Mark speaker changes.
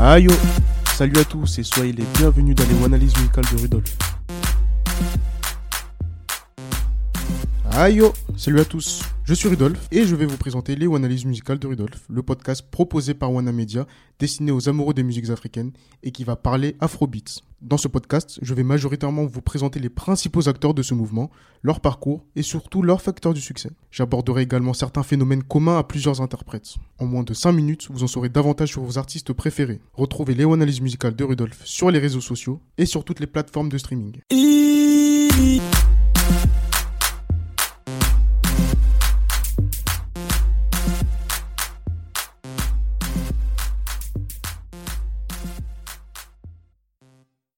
Speaker 1: Aïe Salut à tous et soyez les bienvenus dans les analyses musicales de Rudolf. Aïe Salut à tous, je suis Rudolf et je vais vous présenter les analyses musicales de Rudolf, le podcast proposé par Wana Media, destiné aux amoureux des musiques africaines et qui va parler afrobeats. Dans ce podcast, je vais majoritairement vous présenter les principaux acteurs de ce mouvement, leur parcours et surtout leurs facteurs du succès. J'aborderai également certains phénomènes communs à plusieurs interprètes. En moins de 5 minutes, vous en saurez davantage sur vos artistes préférés. Retrouvez les analyses musicales de Rudolf sur les réseaux sociaux et sur toutes les plateformes de streaming.